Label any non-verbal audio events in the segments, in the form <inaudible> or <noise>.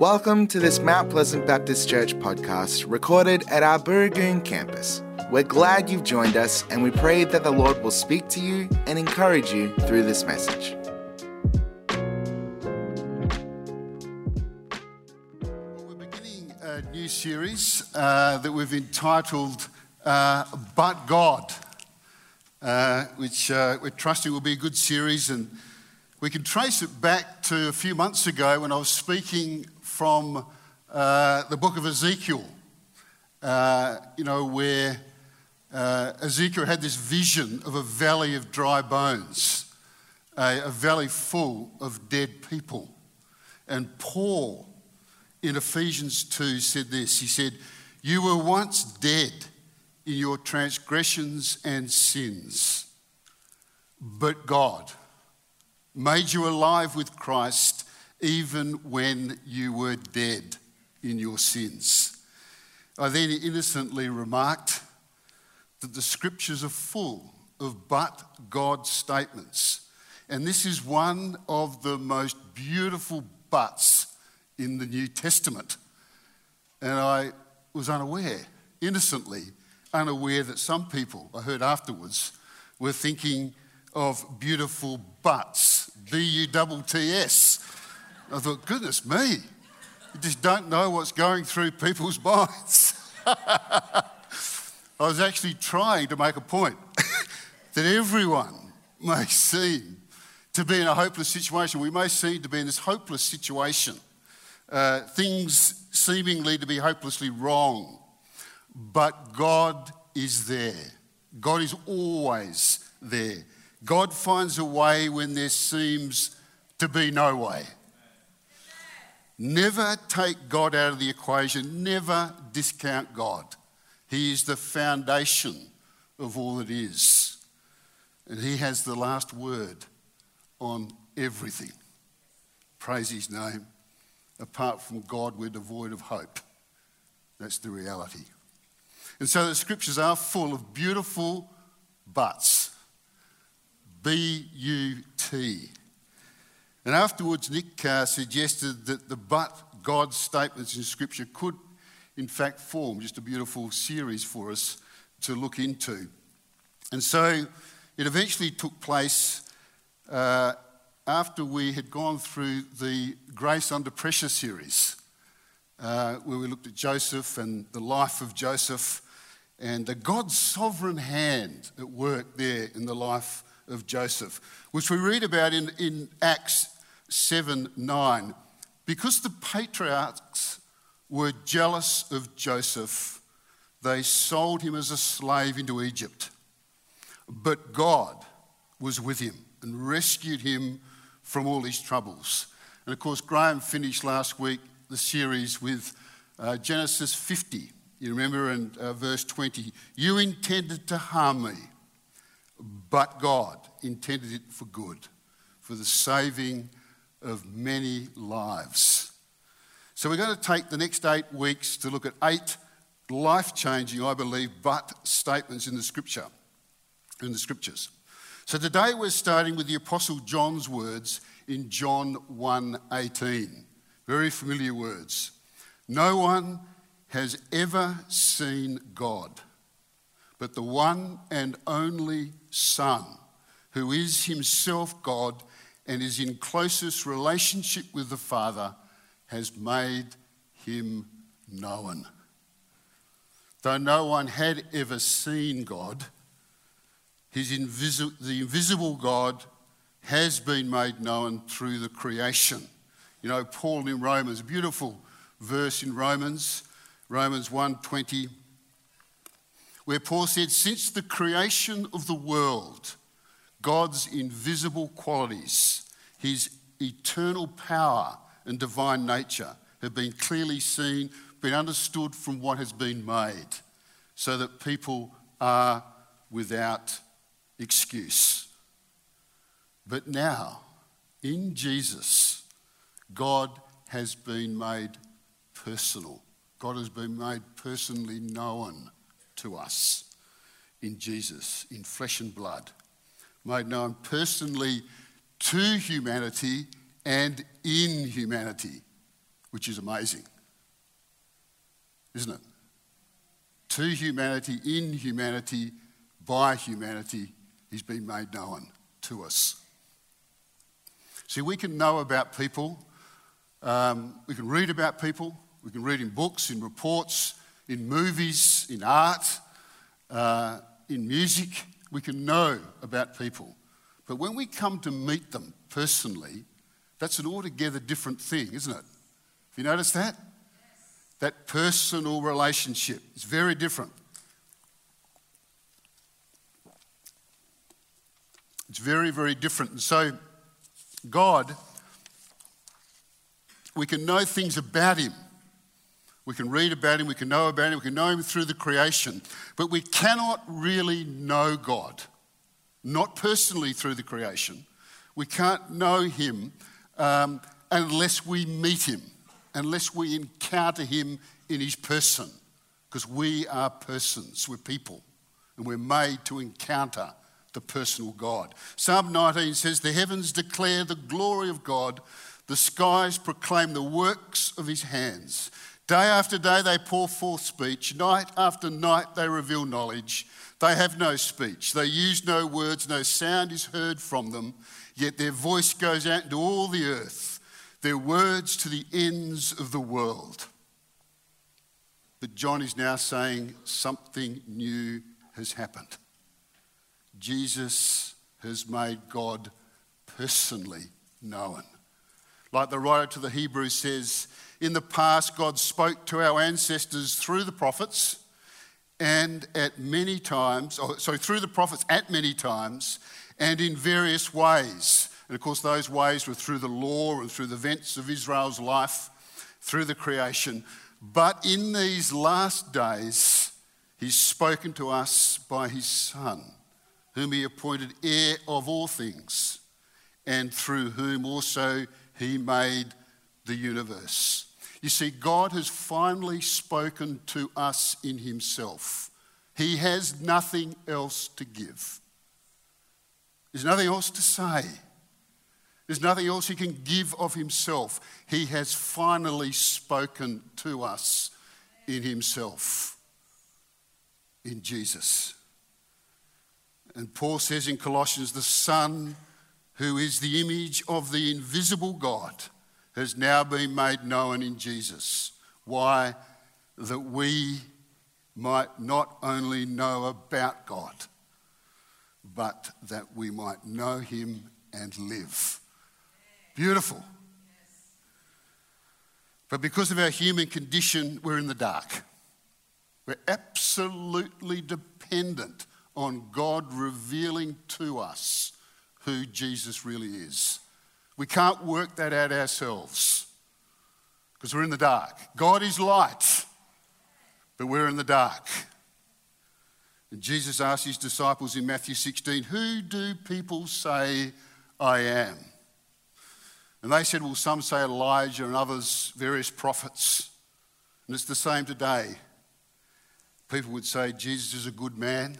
Welcome to this Mount Pleasant Baptist Church podcast recorded at our Burragoon campus. We're glad you've joined us and we pray that the Lord will speak to you and encourage you through this message. Well, we're beginning a new series uh, that we've entitled uh, But God, uh, which uh, we're trusting will be a good series. And we can trace it back to a few months ago when I was speaking from uh, the book of Ezekiel, uh, you know, where uh, Ezekiel had this vision of a valley of dry bones, a, a valley full of dead people. And Paul in Ephesians 2 said this He said, You were once dead in your transgressions and sins, but God made you alive with Christ even when you were dead in your sins. I then innocently remarked that the scriptures are full of but God statements. And this is one of the most beautiful buts in the New Testament. And I was unaware, innocently unaware, that some people, I heard afterwards, were thinking of beautiful buts, B U T T S. I thought, goodness me, you just don't know what's going through people's <laughs> minds. I was actually trying to make a point <laughs> that everyone may seem to be in a hopeless situation. We may seem to be in this hopeless situation, uh, things seemingly to be hopelessly wrong, but God is there. God is always there. God finds a way when there seems to be no way. Never take God out of the equation, never discount God. He is the foundation of all that is. And He has the last word on everything. Praise His name. Apart from God, we're devoid of hope. That's the reality. And so the scriptures are full of beautiful buts. B U T. And afterwards, Nick uh, suggested that the but God statements in Scripture could, in fact, form just a beautiful series for us to look into. And so it eventually took place uh, after we had gone through the Grace Under Pressure series, uh, where we looked at Joseph and the life of Joseph and the God's sovereign hand at work there in the life of Joseph, which we read about in, in Acts 7 9. Because the patriarchs were jealous of Joseph, they sold him as a slave into Egypt. But God was with him and rescued him from all his troubles. And of course, Graham finished last week the series with uh, Genesis 50. You remember in uh, verse 20, you intended to harm me, but God intended it for good, for the saving of many lives. So we're going to take the next eight weeks to look at eight life changing, I believe, but statements in the scripture, in the scriptures. So today we're starting with the Apostle John's words in John 1:18. Very familiar words. No one has ever seen God, but the one and only Son, who is himself God and is in closest relationship with the Father, has made him known. Though no one had ever seen God, his invisi- the invisible God has been made known through the creation. You know, Paul in Romans, beautiful verse in Romans, Romans 1:20, where Paul said, Since the creation of the world, God's invisible qualities, his eternal power and divine nature have been clearly seen, been understood from what has been made, so that people are without excuse. But now, in Jesus, God has been made personal. God has been made personally known to us in Jesus, in flesh and blood made known personally to humanity and in humanity. which is amazing, isn't it? To humanity, in humanity, by humanity, he's been made known to us. See, we can know about people, um, we can read about people, we can read in books, in reports, in movies, in art, uh, in music, we can know about people. But when we come to meet them personally, that's an altogether different thing, isn't it? Have you noticed that? That personal relationship is very different. It's very, very different. And so, God, we can know things about Him. We can read about Him, we can know about Him, we can know Him through the creation. But we cannot really know God, not personally through the creation. We can't know Him um, unless we meet Him, unless we encounter Him in His person. Because we are persons, we're people, and we're made to encounter the personal God. Psalm 19 says, The heavens declare the glory of God, the skies proclaim the works of his hands. Day after day they pour forth speech, night after night they reveal knowledge. They have no speech, they use no words, no sound is heard from them, yet their voice goes out into all the earth, their words to the ends of the world. But John is now saying something new has happened. Jesus has made God personally known. Like the writer to the Hebrews says, in the past, God spoke to our ancestors through the prophets and at many times, oh, sorry, through the prophets at many times and in various ways. And of course, those ways were through the law and through the events of Israel's life, through the creation. But in these last days, He's spoken to us by His Son whom he appointed heir of all things, and through whom also he made the universe. You see, God has finally spoken to us in himself. He has nothing else to give. There's nothing else to say. There's nothing else he can give of himself. He has finally spoken to us in himself, in Jesus. And Paul says in Colossians, the Son, who is the image of the invisible God, has now been made known in Jesus. Why? That we might not only know about God, but that we might know him and live. Beautiful. But because of our human condition, we're in the dark. We're absolutely dependent on God revealing to us who Jesus really is. We can't work that out ourselves because we're in the dark. God is light, but we're in the dark. And Jesus asked his disciples in Matthew 16, Who do people say I am? And they said, Well, some say Elijah and others various prophets. And it's the same today. People would say Jesus is a good man.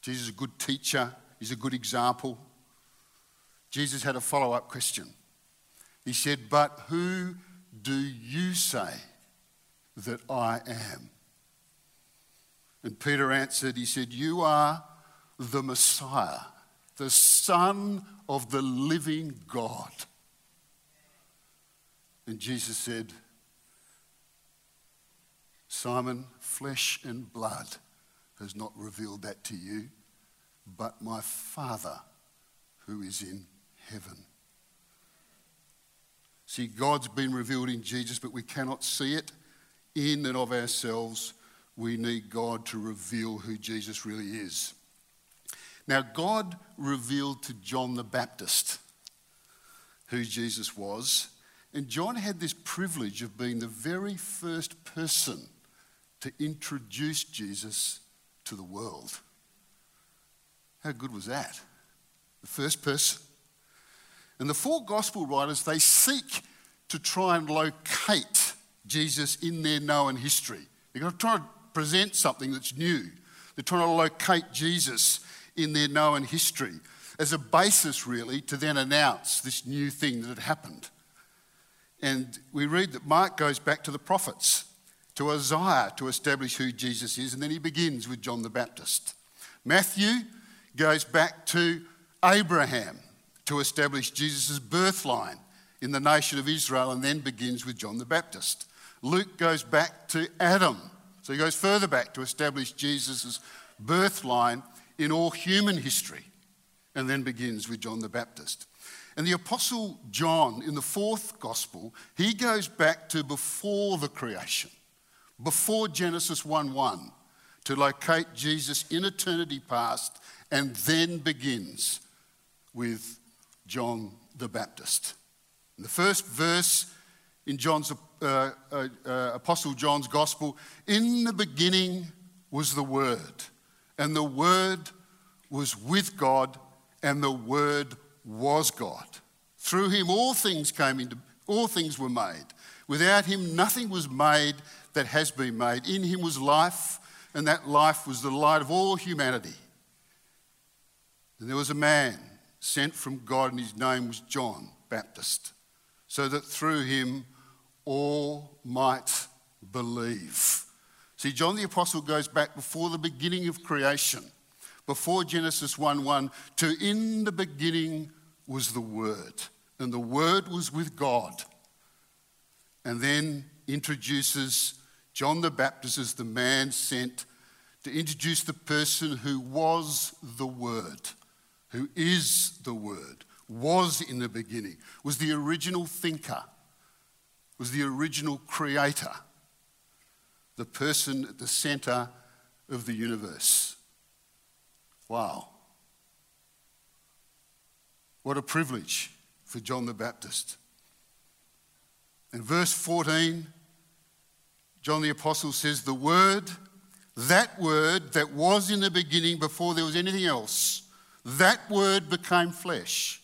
Jesus is a good teacher, he's a good example. Jesus had a follow up question. He said, But who do you say that I am? And Peter answered, He said, You are the Messiah, the Son of the living God. And Jesus said, Simon, flesh and blood has not revealed that to you, but my Father who is in heaven. See, God's been revealed in Jesus, but we cannot see it in and of ourselves. We need God to reveal who Jesus really is. Now, God revealed to John the Baptist who Jesus was, and John had this privilege of being the very first person to introduce Jesus to the world. How good was that? The first person. And the four gospel writers, they seek to try and locate Jesus in their known history. They're going to try to present something that's new. They're trying to locate Jesus in their known history as a basis, really, to then announce this new thing that had happened. And we read that Mark goes back to the prophets, to Isaiah, to establish who Jesus is, and then he begins with John the Baptist. Matthew goes back to Abraham to establish Jesus' birth line in the nation of Israel, and then begins with John the Baptist. Luke goes back to Adam, so he goes further back to establish Jesus' birth line in all human history, and then begins with John the Baptist. And the Apostle John, in the fourth gospel, he goes back to before the creation, before Genesis 1 1, to locate Jesus in eternity past, and then begins with John the Baptist. The first verse in John's, uh, uh, uh, Apostle John's gospel, in the beginning was the Word, and the Word was with God, and the Word was God. Through him all things came into all things were made. Without him nothing was made that has been made. In him was life, and that life was the light of all humanity. And there was a man sent from God, and his name was John Baptist, so that through him all might believe. See, John the Apostle goes back before the beginning of creation before Genesis 1 1 to in the beginning was the Word, and the Word was with God. And then introduces John the Baptist as the man sent to introduce the person who was the Word, who is the Word, was in the beginning, was the original thinker, was the original creator, the person at the center of the universe. Wow. What a privilege for John the Baptist. In verse 14, John the Apostle says, The Word, that Word that was in the beginning before there was anything else, that Word became flesh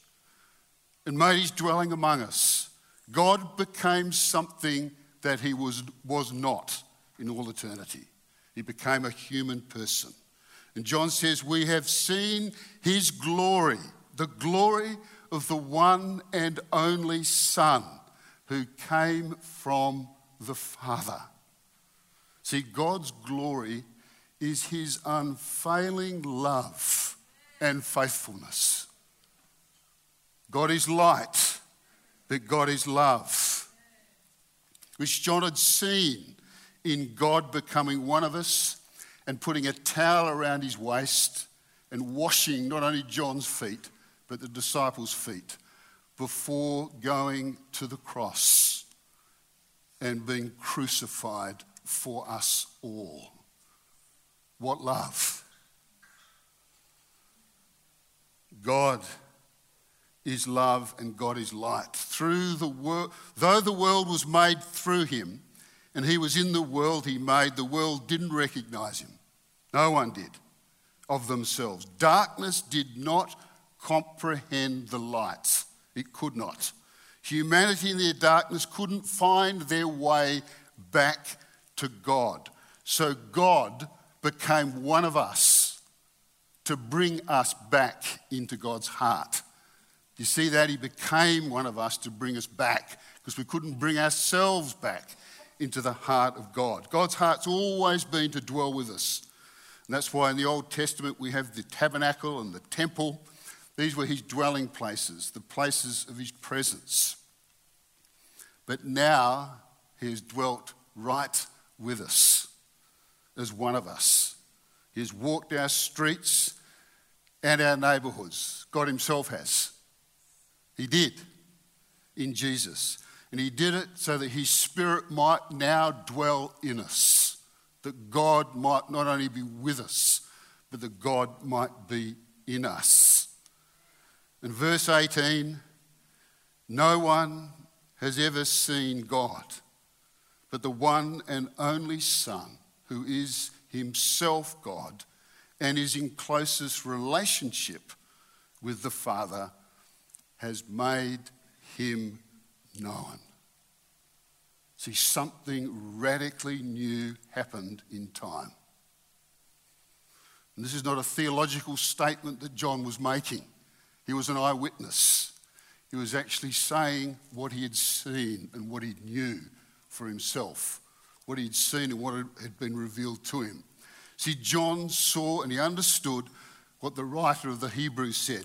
and made his dwelling among us. God became something that he was, was not in all eternity. He became a human person. And John says, We have seen his glory, the glory of the one and only Son who came from the Father. See, God's glory is his unfailing love and faithfulness. God is light, but God is love, which John had seen in God becoming one of us and putting a towel around his waist and washing not only John's feet, but the disciples' feet before going to the cross and being crucified for us all. What love! God is love and God is light. Through the world, though the world was made through him, and he was in the world he made. The world didn't recognize him. No one did of themselves. Darkness did not comprehend the light, it could not. Humanity in their darkness couldn't find their way back to God. So God became one of us to bring us back into God's heart. You see that? He became one of us to bring us back because we couldn't bring ourselves back into the heart of God. God's heart's always been to dwell with us. And that's why in the Old Testament we have the tabernacle and the temple. These were his dwelling places, the places of his presence. But now he has dwelt right with us as one of us. He has walked our streets and our neighbourhoods. God Himself has. He did in Jesus. And he did it so that his spirit might now dwell in us, that God might not only be with us, but that God might be in us. In verse 18, no one has ever seen God, but the one and only Son, who is himself God and is in closest relationship with the Father, has made him known. See, something radically new happened in time. And this is not a theological statement that John was making, he was an eyewitness. He was actually saying what he had seen and what he knew for himself, what he'd seen and what had been revealed to him. See, John saw and he understood what the writer of the Hebrews said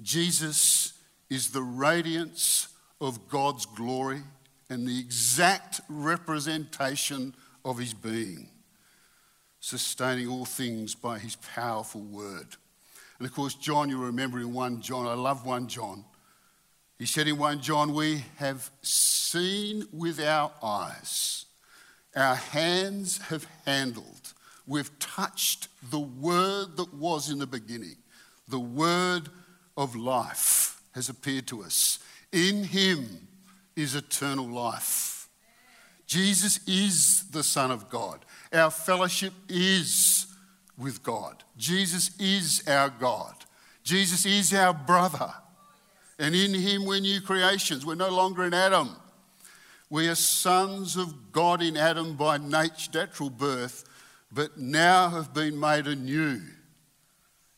Jesus is the radiance of God's glory and the exact representation of his being, sustaining all things by his powerful word. And of course, John, you remember in 1 John, I love 1 John. He said in 1 John, We have seen with our eyes, our hands have handled, we've touched the word that was in the beginning, the word of life has appeared to us. In him is eternal life. Jesus is the Son of God. Our fellowship is with God. Jesus is our God. Jesus is our brother. And in him we're new creations. We're no longer in Adam. We are sons of God in Adam by natural birth, but now have been made anew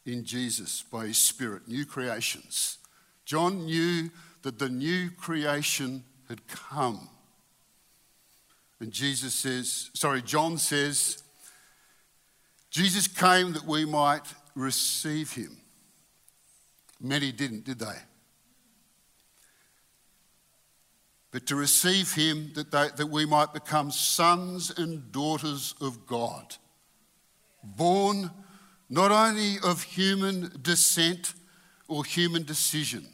in Jesus by his Spirit, new creations. John knew that the new creation had come. And Jesus says, sorry, John says, Jesus came that we might receive him. Many didn't, did they? But to receive him that, they, that we might become sons and daughters of God, born not only of human descent or human decision,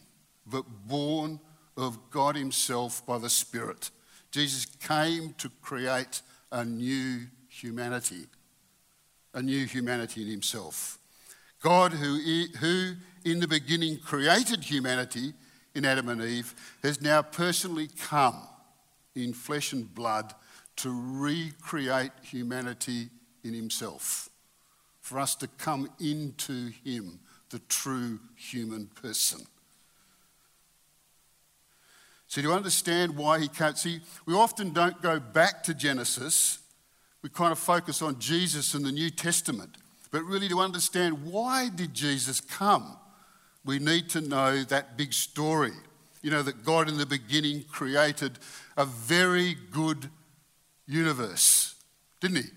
but born of God Himself by the Spirit. Jesus came to create a new humanity, a new humanity in Himself. God, who, who in the beginning created humanity in Adam and Eve, has now personally come in flesh and blood to recreate humanity in Himself, for us to come into Him, the true human person. So, to understand why he can't see, we often don't go back to Genesis. We kind of focus on Jesus and the New Testament. But really, to understand why did Jesus come, we need to know that big story. You know, that God in the beginning created a very good universe, didn't he? It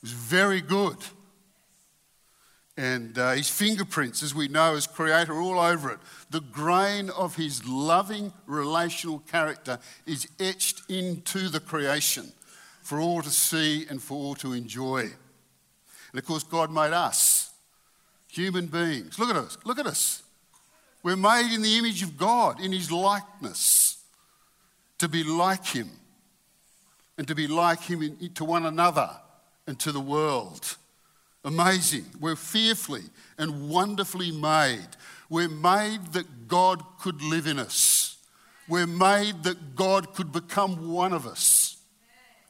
was very good. And uh, his fingerprints, as we know, as creator, all over it. The grain of his loving relational character is etched into the creation for all to see and for all to enjoy. And of course, God made us, human beings. Look at us. Look at us. We're made in the image of God, in his likeness, to be like him and to be like him in, to one another and to the world. Amazing. We're fearfully and wonderfully made. We're made that God could live in us. We're made that God could become one of us.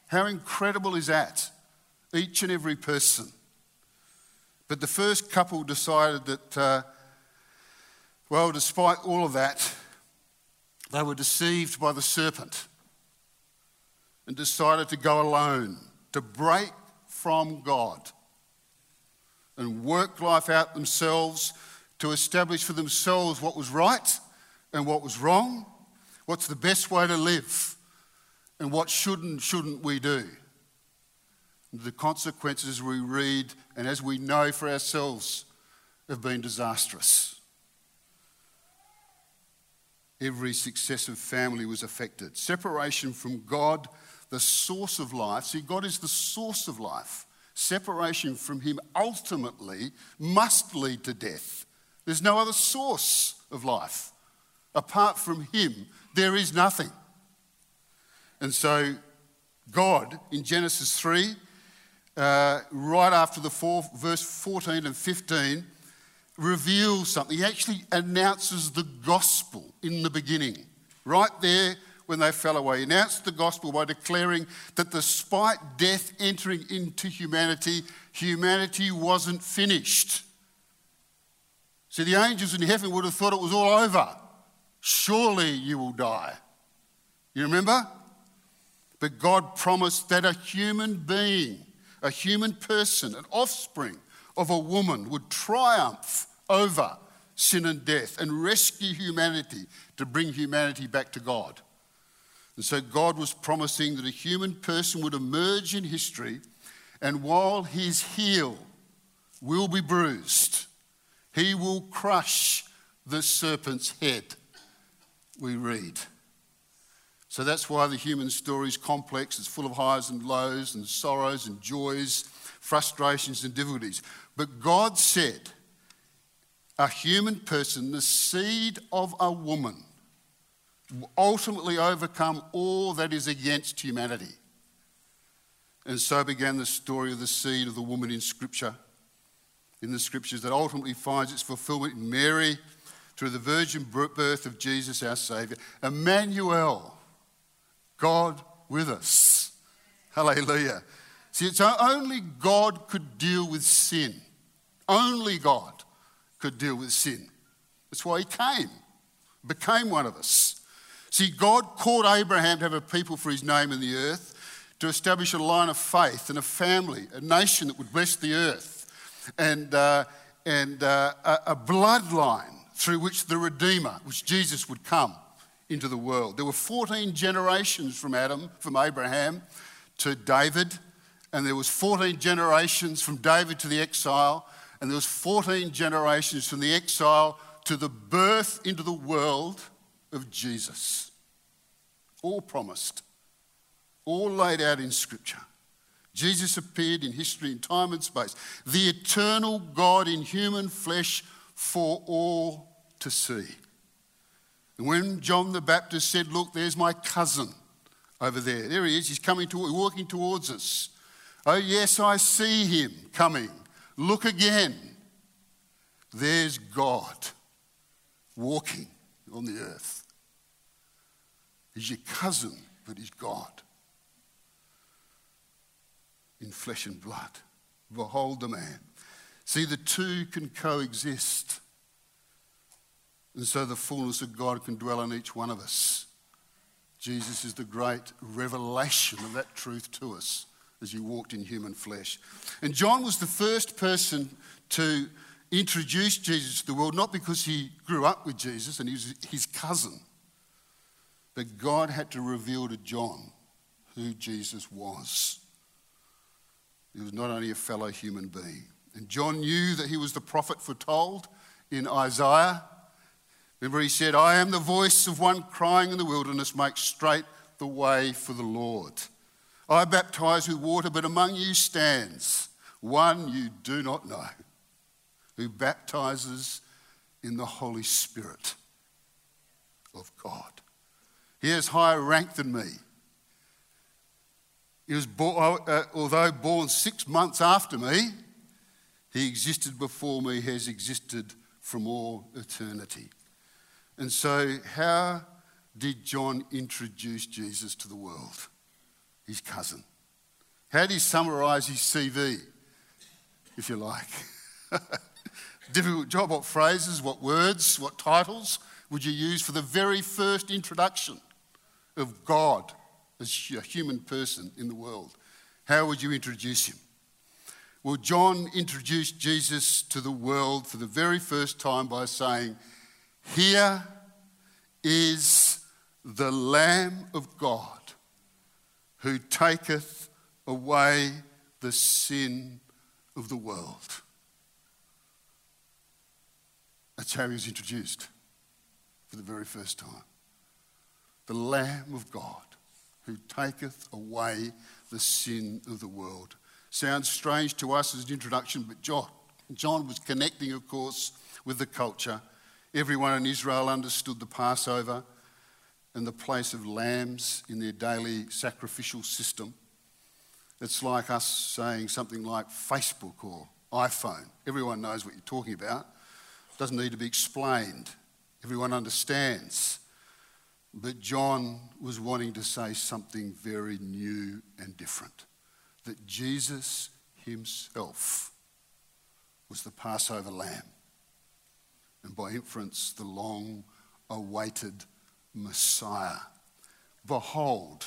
How incredible is that? Each and every person. But the first couple decided that, uh, well, despite all of that, they were deceived by the serpent and decided to go alone, to break from God and work life out themselves to establish for themselves what was right and what was wrong, what's the best way to live, and what should and shouldn't we do. The consequences we read and as we know for ourselves have been disastrous. Every successive family was affected. Separation from God, the source of life. See, God is the source of life separation from Him ultimately must lead to death. There's no other source of life. Apart from Him, there is nothing. And so, God in Genesis 3, uh, right after the four, verse 14 and 15, reveals something. He actually announces the gospel in the beginning. Right there when they fell away. He announced the gospel by declaring that despite death entering into humanity, humanity wasn't finished. See, the angels in heaven would have thought it was all over. Surely you will die. You remember? But God promised that a human being, a human person, an offspring of a woman would triumph over sin and death and rescue humanity to bring humanity back to God. And so God was promising that a human person would emerge in history, and while his heel will be bruised, he will crush the serpent's head, we read. So that's why the human story is complex. It's full of highs and lows and sorrows and joys, frustrations and difficulties. But God said, a human person, the seed of a woman, will ultimately overcome all that is against humanity. And so began the story of the seed of the woman in Scripture, in the Scriptures, that ultimately finds its fulfillment in Mary through the virgin birth of Jesus, our Saviour. Emmanuel, God with us. Hallelujah. See, it's only God could deal with sin. Only God could deal with sin. That's why he came, became one of us. See, God called Abraham to have a people for his name in the earth, to establish a line of faith and a family, a nation that would bless the earth, and, uh, and uh, a, a bloodline through which the Redeemer, which Jesus would come into the world. There were 14 generations from Adam, from Abraham to David, and there was 14 generations from David to the exile, and there was 14 generations from the exile to the birth into the world of Jesus. All promised, all laid out in Scripture. Jesus appeared in history, in time and space, the eternal God in human flesh for all to see. And when John the Baptist said, Look, there's my cousin over there. There he is. He's coming to, walking towards us. Oh, yes, I see him coming. Look again. There's God walking on the earth. He's your cousin, but he's God in flesh and blood. Behold the man. See, the two can coexist. And so the fullness of God can dwell in each one of us. Jesus is the great revelation of that truth to us as he walked in human flesh. And John was the first person to introduce Jesus to the world, not because he grew up with Jesus and he was his cousin, but God had to reveal to John who Jesus was. He was not only a fellow human being. And John knew that he was the prophet foretold in Isaiah Remember, he said, I am the voice of one crying in the wilderness, make straight the way for the Lord. I baptize with water, but among you stands one you do not know, who baptizes in the Holy Spirit of God. He has higher rank than me. He was born, uh, although born six months after me, he existed before me, has existed from all eternity. And so, how did John introduce Jesus to the world? His cousin. How do you summarize his CV, if you like? <laughs> Difficult job. What phrases, what words, what titles would you use for the very first introduction of God as a human person in the world? How would you introduce him? Well, John introduced Jesus to the world for the very first time by saying, here is the Lamb of God who taketh away the sin of the world. That's how he was introduced for the very first time. The Lamb of God who taketh away the sin of the world. Sounds strange to us as an introduction, but John, John was connecting, of course, with the culture Everyone in Israel understood the Passover and the place of lambs in their daily sacrificial system. It's like us saying something like Facebook or iPhone. Everyone knows what you're talking about. It doesn't need to be explained. Everyone understands. But John was wanting to say something very new and different that Jesus himself was the Passover lamb and by inference, the long awaited Messiah. Behold,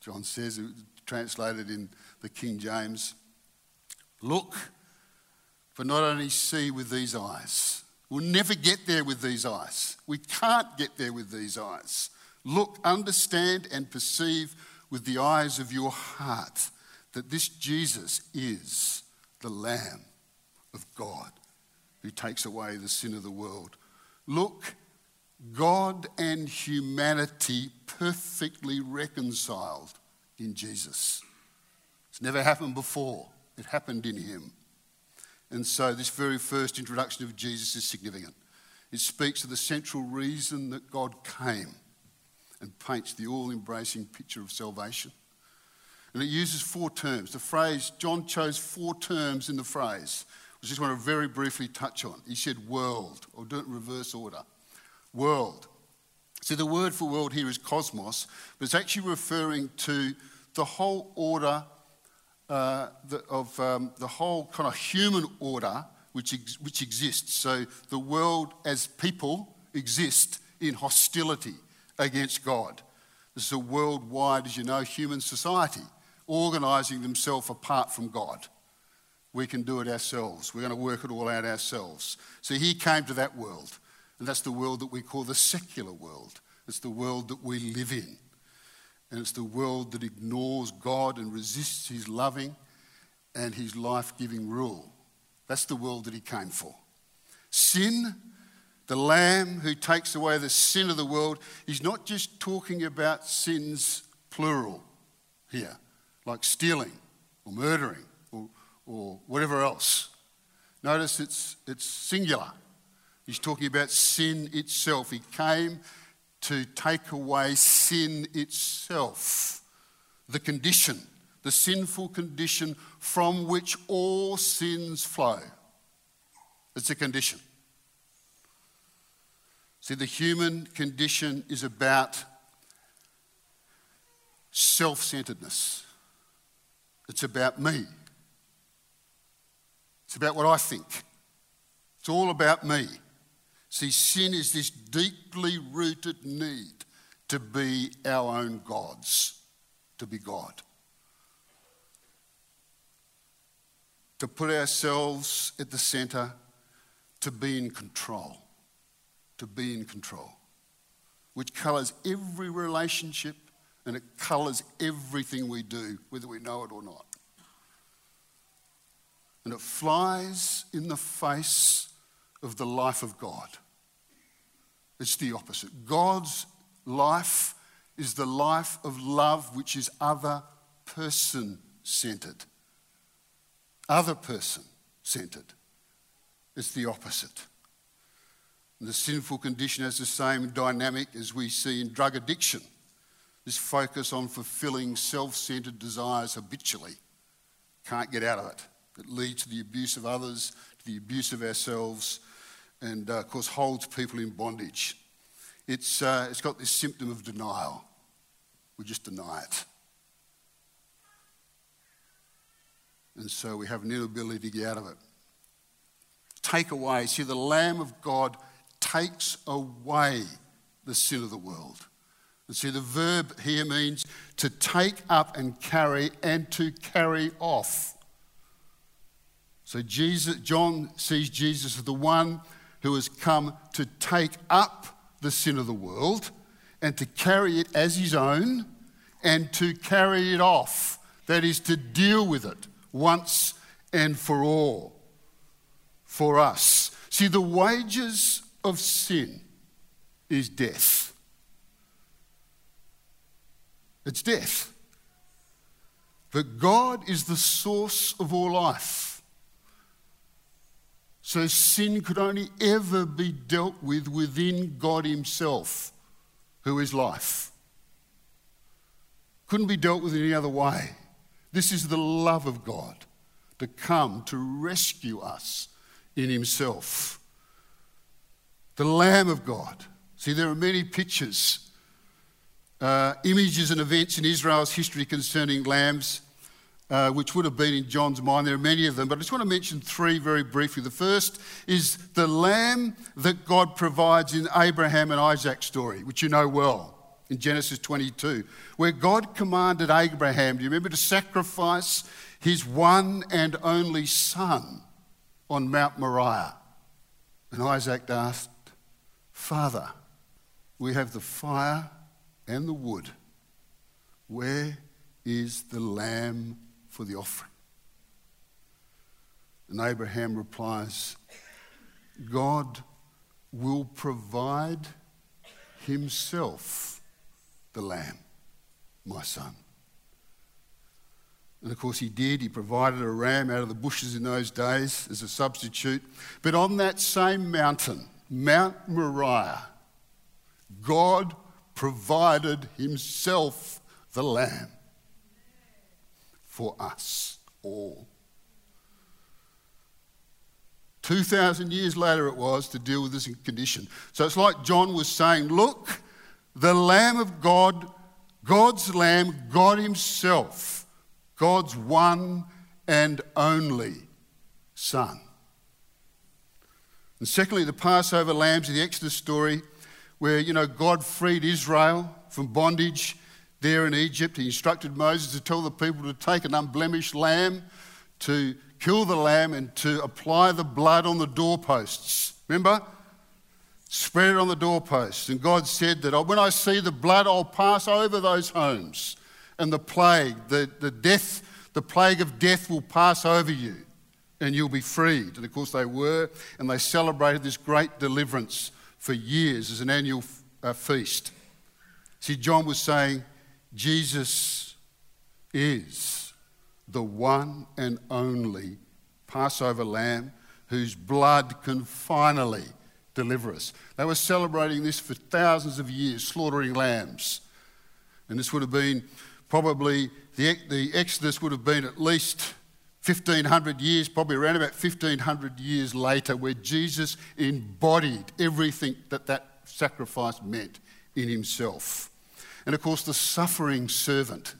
John says, uh, translated in the King James, look, for not only see with these eyes, We'll never get there with these eyes. We can't get there with these eyes. Look, understand, and perceive with the eyes of your heart that this Jesus is the Lamb of God who takes away the sin of the world. Look, God and humanity perfectly reconciled in Jesus. It's never happened before, it happened in him. And so, this very first introduction of Jesus is significant. It speaks of the central reason that God came and paints the all embracing picture of salvation. And it uses four terms. The phrase, John chose four terms in the phrase, I just want to very briefly touch on. He said world, or do it in reverse order. World. See, the word for world here is cosmos, but it's actually referring to the whole order uh, the, of um, the whole kind of human order which, ex- which exists. So the world as people exist in hostility against God. This is a worldwide, as you know, human society organising themselves apart from God. We can do it ourselves. We're going to work it all out ourselves. So he came to that world, and that's the world that we call the secular world. It's the world that we live in. And it's the world that ignores God and resists his loving and his life giving rule. That's the world that he came for. Sin, the Lamb who takes away the sin of the world, he's not just talking about sins plural here, like stealing or murdering or, whatever else. Notice it's, it's singular. He's talking about sin itself. He came to take away sin itself, the condition, the sinful condition from which all sins flow. It's a condition. See, the human condition is about self centeredness, it's about me, it's about what I think, it's all about me. See, sin is this deeply rooted need to be our own gods, to be God. To put ourselves at the centre, to be in control, to be in control, which colours every relationship and it colours everything we do, whether we know it or not. And it flies in the face of the life of God. It's the opposite. God's life is the life of love which is other person centered. Other person centered. It's the opposite. And the sinful condition has the same dynamic as we see in drug addiction. This focus on fulfilling self centered desires habitually. Can't get out of it. It leads to the abuse of others, to the abuse of ourselves, and, uh, of course, holds people in bondage. It's, uh, it's got this symptom of denial. We just deny it. And so we have an inability to get out of it. Take away. See, the Lamb of God takes away the sin of the world. And see, the verb here means to take up and carry and to carry off. So Jesus, John sees Jesus as the one who has come to take up the sin of the world and to carry it as his own and to carry it off. That is, to deal with it once and for all for us. See, the wages of sin is death. It's death. But God is the source of all life. So sin could only ever be dealt with within God Himself, who is life. Couldn't be dealt with any other way. This is the love of God to come to rescue us in Himself. The Lamb of God. See, there are many pictures, uh, images, and events in Israel's history concerning lambs uh, which would have been in John's mind. There are many of them, but I just want to mention three very briefly. The first is the lamb that God provides in Abraham and Isaac's story, which you know well in Genesis 22, where God commanded Abraham, do you remember, to sacrifice his one and only son on Mount Moriah. And Isaac asked, Father, we have the fire and the wood. Where is the lamb for the offering? And Abraham replies, God will provide himself the lamb, my son. And of course, he did. He provided a ram out of the bushes in those days as a substitute. But on that same mountain, Mount Moriah, God provided himself the lamb for us all. 2,000 years later, it was to deal with this condition. So it's like John was saying, Look, the Lamb of God, God's Lamb, God Himself, God's one and only Son. And secondly, the Passover lambs in the Exodus story, where, you know, God freed Israel from bondage there in Egypt. He instructed Moses to tell the people to take an unblemished lamb to kill the lamb and to apply the blood on the doorposts. Remember? Spread it on the doorposts. And God said that when I see the blood, I'll pass over those homes. And the plague, the, the death, the plague of death will pass over you and you'll be freed. And of course, they were, and they celebrated this great deliverance for years as an annual uh, feast. See, John was saying, Jesus is the one and only Passover lamb whose blood can finally deliver us. They were celebrating this for thousands of years, slaughtering lambs. And this would have been probably, the, the Exodus would have been at least 1500 years, probably around about 1500 years later, where Jesus embodied everything that that sacrifice meant in himself. And of course, the suffering servant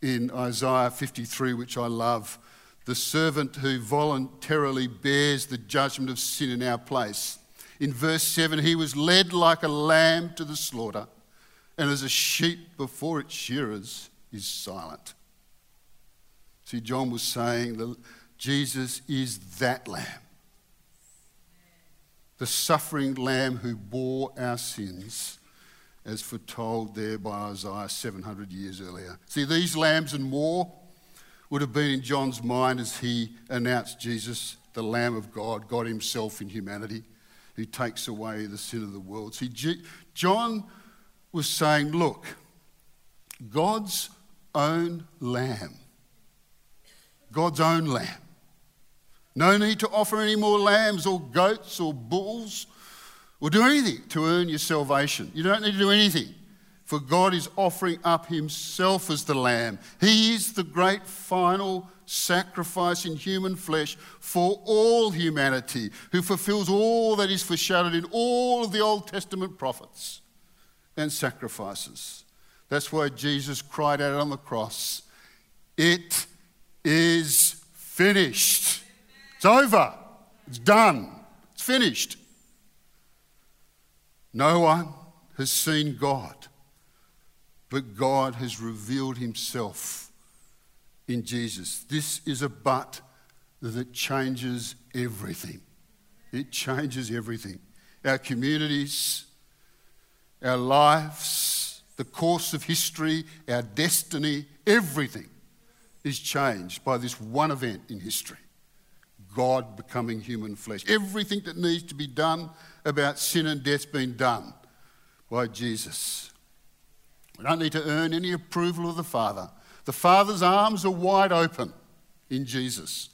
in Isaiah 53, which I love the servant who voluntarily bears the judgment of sin in our place. In verse 7, he was led like a lamb to the slaughter, and as a sheep before its shearers is silent. See, John was saying that Jesus is that lamb, the suffering lamb who bore our sins as foretold there by Isaiah 700 years earlier. See, these lambs and more would have been in John's mind as he announced Jesus, the Lamb of God, God Himself in humanity, who takes away the sin of the world. See, John was saying, look, God's own lamb, God's own lamb. No need to offer any more lambs or goats or bulls or do anything to earn your salvation. You don't need to do anything, for God is offering up Himself as the Lamb. He is the great final sacrifice in human flesh for all humanity, who fulfills all that is foreshadowed in all of the Old Testament prophets and sacrifices. That's why Jesus cried out on the cross, It is finished. It's over. It's done. It's finished. No one has seen God, but God has revealed himself in Jesus. This is a but that changes everything. It changes everything. Our communities, our lives, the course of history, our destiny, everything is changed by this one event in history God becoming human flesh. Everything that needs to be done about sin and death's been done by Jesus. We don't need to earn any approval of the Father. The Father's arms are wide open in Jesus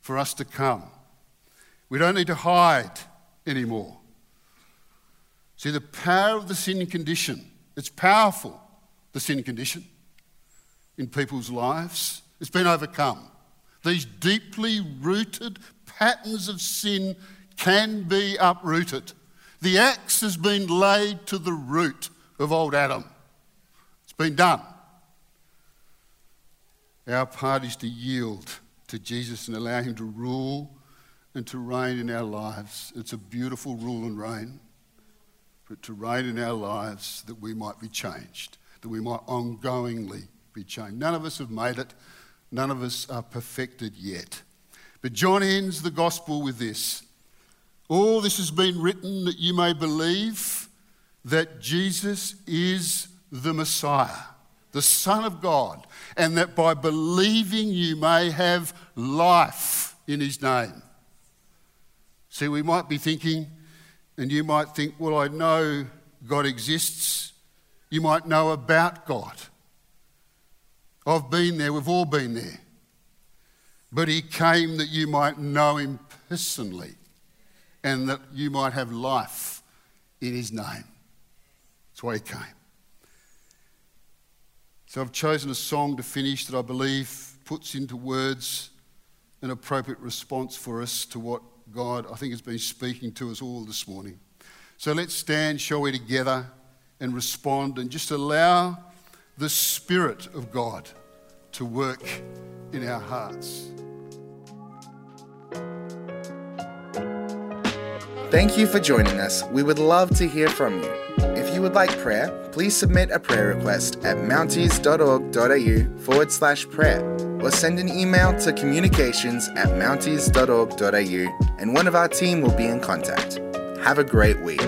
for us to come. We don't need to hide anymore. See, the power of the sin condition, it's powerful, the sin condition in people's lives. It's been overcome. These deeply rooted patterns of sin can be uprooted. The axe has been laid to the root of old Adam. It's been done. Our part is to yield to Jesus and allow Him to rule and to reign in our lives. It's a beautiful rule and reign, but to reign in our lives that we might be changed, that we might ongoingly be changed. None of us have made it. None of us are perfected yet. But John ends the gospel with this All this has been written that you may believe that Jesus is the Messiah, the Son of God, and that by believing you may have life in his name. See, we might be thinking, and you might think, well, I know God exists. You might know about God. I've been there, we've all been there. But he came that you might know him personally and that you might have life in his name. That's why he came. So I've chosen a song to finish that I believe puts into words an appropriate response for us to what God, I think, has been speaking to us all this morning. So let's stand, shall we, together and respond and just allow the Spirit of God to work in our hearts. Thank you for joining us. We would love to hear from you. If you would like prayer, please submit a prayer request at mounties.org.au forward slash prayer or send an email to communications at mounties.org.au and one of our team will be in contact. Have a great week.